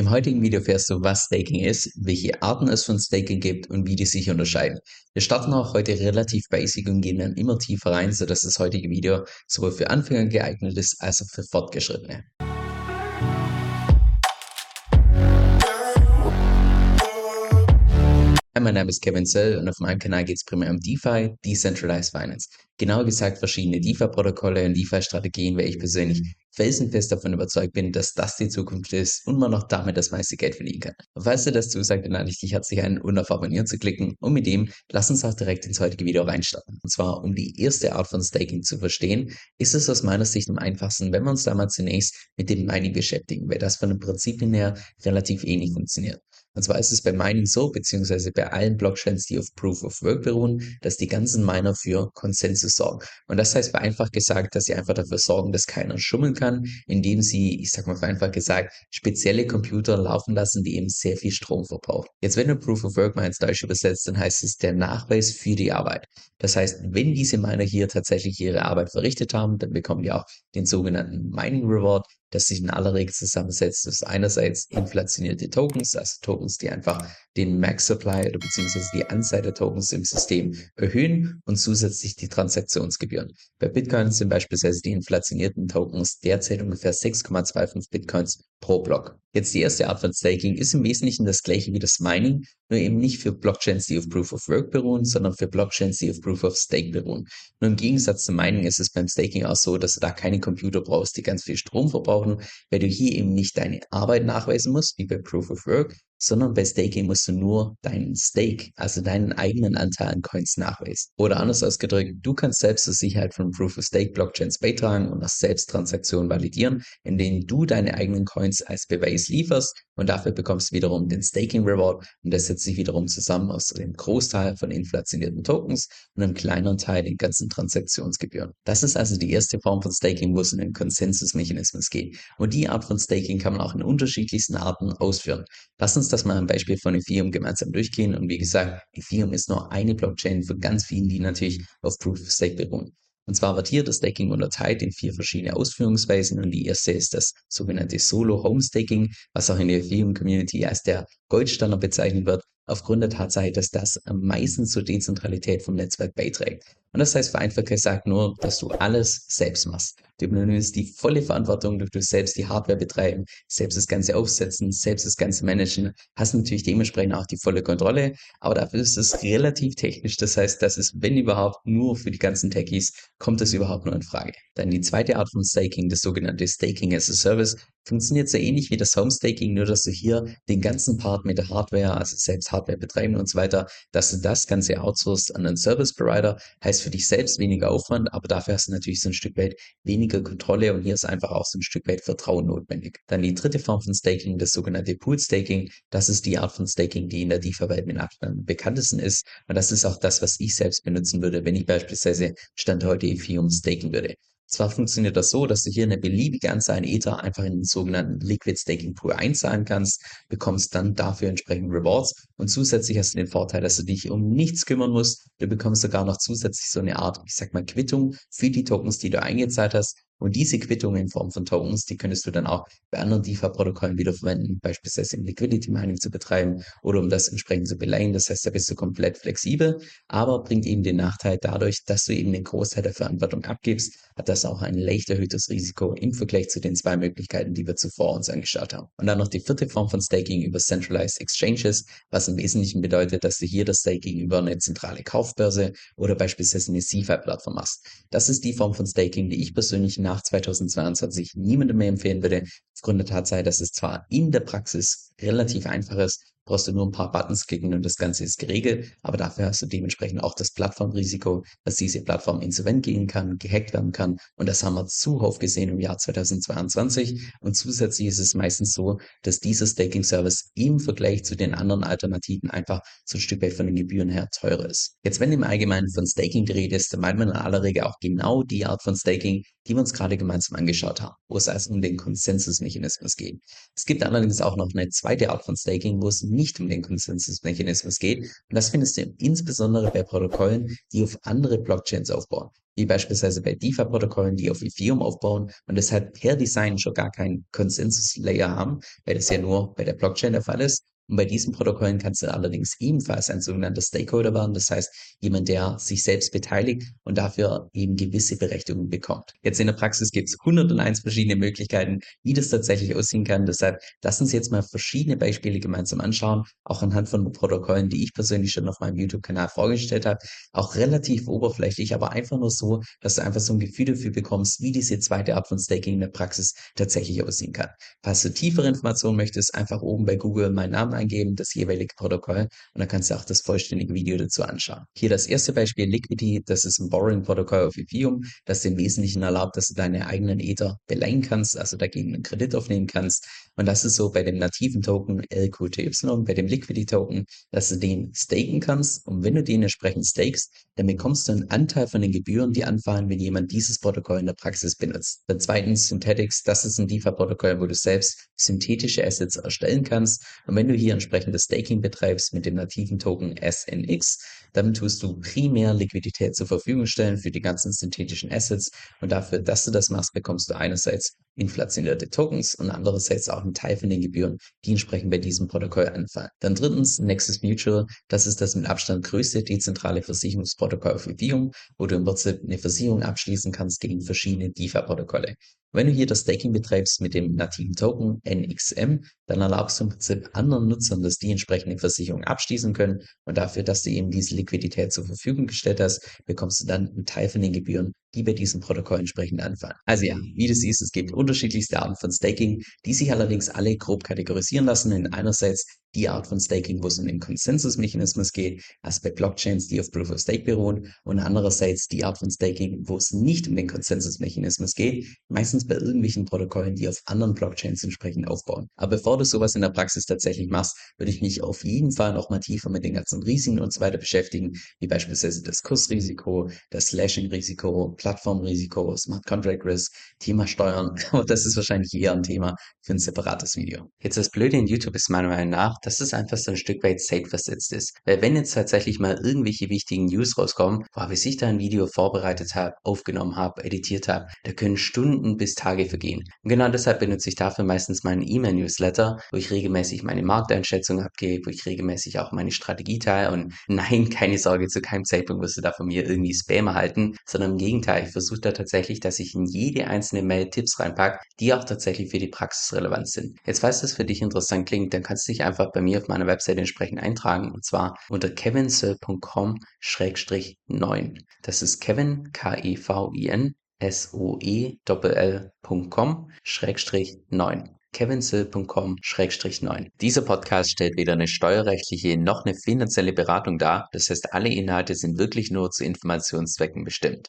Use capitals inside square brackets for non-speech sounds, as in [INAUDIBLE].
Im heutigen Video erfährst du, was Staking ist, welche Arten es von Staking gibt und wie die sich unterscheiden. Wir starten auch heute relativ basic und gehen dann immer tiefer rein, sodass das heutige Video sowohl für Anfänger geeignet ist als auch für Fortgeschrittene. Mein Name ist Kevin Zell und auf meinem Kanal geht es primär um DeFi, Decentralized Finance. Genauer gesagt verschiedene DeFi-Protokolle und DeFi-Strategien, weil ich persönlich felsenfest davon überzeugt bin, dass das die Zukunft ist und man auch damit das meiste Geld verdienen kann. Und falls dir das zusagt, dann lade ich dich herzlich ein, um auf Abonnieren zu klicken und mit dem lass uns auch direkt ins heutige Video reinstarten. Und zwar, um die erste Art von Staking zu verstehen, ist es aus meiner Sicht am einfachsten, wenn wir uns da mal zunächst mit dem Mining beschäftigen, weil das von den Prinzipien her relativ ähnlich funktioniert. Und zwar ist es bei Mining so, beziehungsweise bei allen Blockchains, die auf Proof of Work beruhen, dass die ganzen Miner für Konsensus sorgen. Und das heißt vereinfacht gesagt, dass sie einfach dafür sorgen, dass keiner schummeln kann, indem sie, ich sag mal vereinfacht gesagt, spezielle Computer laufen lassen, die eben sehr viel Strom verbrauchen. Jetzt, wenn du Proof of Work mal ins Deutsche übersetzt, dann heißt es der Nachweis für die Arbeit. Das heißt, wenn diese Miner hier tatsächlich ihre Arbeit verrichtet haben, dann bekommen die auch den sogenannten Mining Reward, das sich in aller Regel zusammensetzt aus einerseits inflationierte Tokens, also Tokens, die einfach den Max Supply oder beziehungsweise die Anzahl der Tokens im System erhöhen und zusätzlich die Transaktionsgebühren. Bei Bitcoin sind beispielsweise die inflationierten Tokens derzeit ungefähr 6,25 Bitcoins pro Block. Jetzt die erste Art von Staking ist im Wesentlichen das gleiche wie das Mining, nur eben nicht für Blockchains, die auf Proof of Work beruhen, sondern für Blockchains, die auf Proof of Stake beruhen. Nur im Gegensatz zum Mining ist es beim Staking auch so, dass du da keine Computer brauchst, die ganz viel Strom verbrauchen, weil du hier eben nicht deine Arbeit nachweisen musst, wie bei Proof of Work, sondern bei Staking musst du nur deinen Stake, also deinen eigenen Anteil an Coins nachweisen. Oder anders ausgedrückt, du kannst selbst zur Sicherheit von Proof of Stake Blockchains beitragen und auch selbst Transaktionen validieren, indem du deine eigenen Coins als Beweis lieferst und dafür bekommst du wiederum den Staking Reward und das setzt sich wiederum zusammen aus dem Großteil von inflationierten Tokens und einem kleineren Teil den ganzen Transaktionsgebühren. Das ist also die erste Form von Staking, wo es um den Konsensusmechanismus geht. Und die Art von Staking kann man auch in unterschiedlichsten Arten ausführen. Lass uns das mal am Beispiel von Ethereum gemeinsam durchgehen. Und wie gesagt, Ethereum ist nur eine Blockchain von ganz vielen, die natürlich auf Proof of Stake beruhen. Und zwar wird hier das Staking unterteilt in vier verschiedene Ausführungsweisen und die erste ist das sogenannte Solo Home Staking, was auch in der Ethereum Community als der Goldstandard bezeichnet wird, aufgrund der Tatsache, dass das am meisten zur Dezentralität vom Netzwerk beiträgt. Und das heißt vereinfacht gesagt nur, dass du alles selbst machst. Du übernimmst die volle Verantwortung, du tust selbst die Hardware betreiben, selbst das Ganze aufsetzen, selbst das Ganze managen, hast natürlich dementsprechend auch die volle Kontrolle, aber dafür ist es relativ technisch. Das heißt, das ist, wenn überhaupt, nur für die ganzen Techies, kommt das überhaupt nur in Frage. Dann die zweite Art von Staking, das sogenannte Staking as a Service, funktioniert so ähnlich wie das Homestaking, nur dass du hier den ganzen Part mit der Hardware, also selbst Hardware betreiben und so weiter, dass du das Ganze outsourcest an einen Service Provider, heißt für dich selbst weniger Aufwand, aber dafür hast du natürlich so ein Stück weit weniger Kontrolle und hier ist einfach auch so ein Stück weit Vertrauen notwendig. Dann die dritte Form von Staking, das sogenannte Pool Staking, das ist die Art von Staking, die in der DeFi-Welt mit Abstand bekanntesten ist und das ist auch das, was ich selbst benutzen würde, wenn ich beispielsweise Stand heute Ethereum staken würde. Zwar funktioniert das so, dass du hier eine beliebige Anzahl an Ether einfach in den sogenannten Liquid Staking Pool einzahlen kannst, bekommst dann dafür entsprechend Rewards und zusätzlich hast du den Vorteil, dass du dich um nichts kümmern musst. Du bekommst sogar noch zusätzlich so eine Art, ich sag mal, Quittung für die Tokens, die du eingezahlt hast und diese Quittung in Form von Tokens, die könntest du dann auch bei anderen DeFi-Protokollen wieder verwenden, beispielsweise im Liquidity Mining zu betreiben oder um das entsprechend zu beleihen. Das heißt, da bist du komplett flexibel, aber bringt eben den Nachteil dadurch, dass du eben den Großteil der Verantwortung abgibst, hat das auch ein leicht erhöhtes Risiko im Vergleich zu den zwei Möglichkeiten, die wir zuvor uns angeschaut haben. Und dann noch die vierte Form von Staking über Centralized Exchanges, was im Wesentlichen bedeutet, dass du hier das Staking über eine zentrale Kaufbörse oder beispielsweise eine CeFi-Plattform machst. Das ist die Form von Staking, die ich persönlich nach 2022 niemandem mehr empfehlen würde, aufgrund der Tatsache, dass es zwar in der Praxis relativ einfach ist, brauchst du nur ein paar Buttons klicken und das Ganze ist geregelt. Aber dafür hast du dementsprechend auch das Plattformrisiko, dass diese Plattform insolvent gehen kann, gehackt werden kann. Und das haben wir zuhauf gesehen im Jahr 2022. Und zusätzlich ist es meistens so, dass dieser Staking-Service im Vergleich zu den anderen Alternativen einfach so ein Stück weit von den Gebühren her teurer ist. Jetzt, wenn im Allgemeinen von Staking die Rede ist, dann meint man in aller Regel auch genau die Art von Staking, die wir uns gerade gemeinsam angeschaut haben, wo es also um den Konsensusmechanismus geht. Es gibt allerdings auch noch eine zweite Art von Staking, wo es nicht um den Konsensusmechanismus geht. Und das findest du insbesondere bei Protokollen, die auf andere Blockchains aufbauen wie beispielsweise bei DeFi-Protokollen, die auf Ethereum aufbauen und deshalb per Design schon gar keinen Konsensus-Layer haben, weil das ja nur bei der Blockchain der Fall ist. Und bei diesen Protokollen kannst du allerdings ebenfalls ein sogenannter Stakeholder werden, das heißt jemand, der sich selbst beteiligt und dafür eben gewisse Berechtigungen bekommt. Jetzt in der Praxis gibt es 101 verschiedene Möglichkeiten, wie das tatsächlich aussehen kann. Deshalb lass uns jetzt mal verschiedene Beispiele gemeinsam anschauen, auch anhand von Protokollen, die ich persönlich schon auf meinem YouTube-Kanal vorgestellt habe. Auch relativ oberflächlich, aber einfach nur so, dass du einfach so ein Gefühl dafür bekommst, wie diese zweite Art von Staking in der Praxis tatsächlich aussehen kann. Falls du tiefere Informationen möchtest, einfach oben bei Google meinen Namen eingeben, das jeweilige Protokoll und dann kannst du auch das vollständige Video dazu anschauen. Hier das erste Beispiel Liquidity, das ist ein Borrowing-Protokoll auf Ethereum, das im Wesentlichen erlaubt, dass du deine eigenen Ether beleihen kannst, also dagegen einen Kredit aufnehmen kannst. Und das ist so bei dem nativen Token LQTY, bei dem Liquidity-Token, dass du den staken kannst und wenn du den entsprechend stakest, dann bekommst du einen Anteil von den Gebühren, die anfallen, wenn jemand dieses Protokoll in der Praxis benutzt. Dann zweitens Synthetics, das ist ein DeFi-Protokoll, wo du selbst synthetische Assets erstellen kannst. Und wenn du hier entsprechendes Staking betreibst mit dem nativen Token SNX, dann tust du primär Liquidität zur Verfügung stellen für die ganzen synthetischen Assets. Und dafür, dass du das machst, bekommst du einerseits inflationierte Tokens und andererseits auch einen Teil von den Gebühren, die entsprechend bei diesem Protokoll anfallen. Dann drittens Nexus Mutual, das ist das mit Abstand größte dezentrale Versicherungsprotokoll für Ethereum, wo du im Prinzip eine Versicherung abschließen kannst gegen verschiedene DeFi-Protokolle. Wenn du hier das Staking betreibst mit dem nativen Token NXM, dann erlaubst du im Prinzip anderen Nutzern, dass die entsprechende Versicherung abschließen können und dafür, dass du eben diese Liquidität zur Verfügung gestellt hast, bekommst du dann einen Teil von den Gebühren, die bei diesem Protokoll entsprechend anfallen. Also ja, wie du siehst, es gibt unterschiedlichste Arten von Staking, die sich allerdings alle grob kategorisieren lassen in einerseits die Art von Staking, wo es um den Konsensusmechanismus geht, also bei Blockchains, die auf Proof of Stake beruhen, und andererseits die Art von Staking, wo es nicht um den Konsensusmechanismus geht, meistens bei irgendwelchen Protokollen, die auf anderen Blockchains entsprechend aufbauen. Aber bevor du sowas in der Praxis tatsächlich machst, würde ich mich auf jeden Fall noch mal tiefer mit den ganzen Risiken und so weiter beschäftigen, wie beispielsweise das Kursrisiko, das Slashing-Risiko, Plattformrisiko, Smart Contract Risk, Thema Steuern. [LAUGHS] Aber das ist wahrscheinlich eher ein Thema für ein separates Video. Jetzt das Blöde in YouTube ist meiner Meinung nach, dass es einfach so ein Stück weit safe versetzt ist. Weil wenn jetzt tatsächlich mal irgendwelche wichtigen News rauskommen, boah, bis ich da ein Video vorbereitet habe, aufgenommen habe, editiert habe, da können Stunden bis Tage vergehen. Und genau deshalb benutze ich dafür meistens meinen E-Mail-Newsletter, wo ich regelmäßig meine Markteinschätzung abgebe, wo ich regelmäßig auch meine Strategie teile und [LAUGHS] nein, keine Sorge, zu keinem Zeitpunkt wirst du da von mir irgendwie Spam erhalten, sondern im Gegenteil, ich versuche da tatsächlich, dass ich in jede einzelne Mail Tipps reinpacke, die auch tatsächlich für die Praxis relevant sind. Jetzt, falls das für dich interessant klingt, dann kannst du dich einfach bei mir auf meiner Webseite entsprechend eintragen und zwar unter kevinsoe.com-9. Das ist Kevin, K-E-V-I-N, soe.com-9 kevinsill.com-9. Dieser Podcast stellt weder eine steuerrechtliche noch eine finanzielle Beratung dar. Das heißt, alle Inhalte sind wirklich nur zu Informationszwecken bestimmt.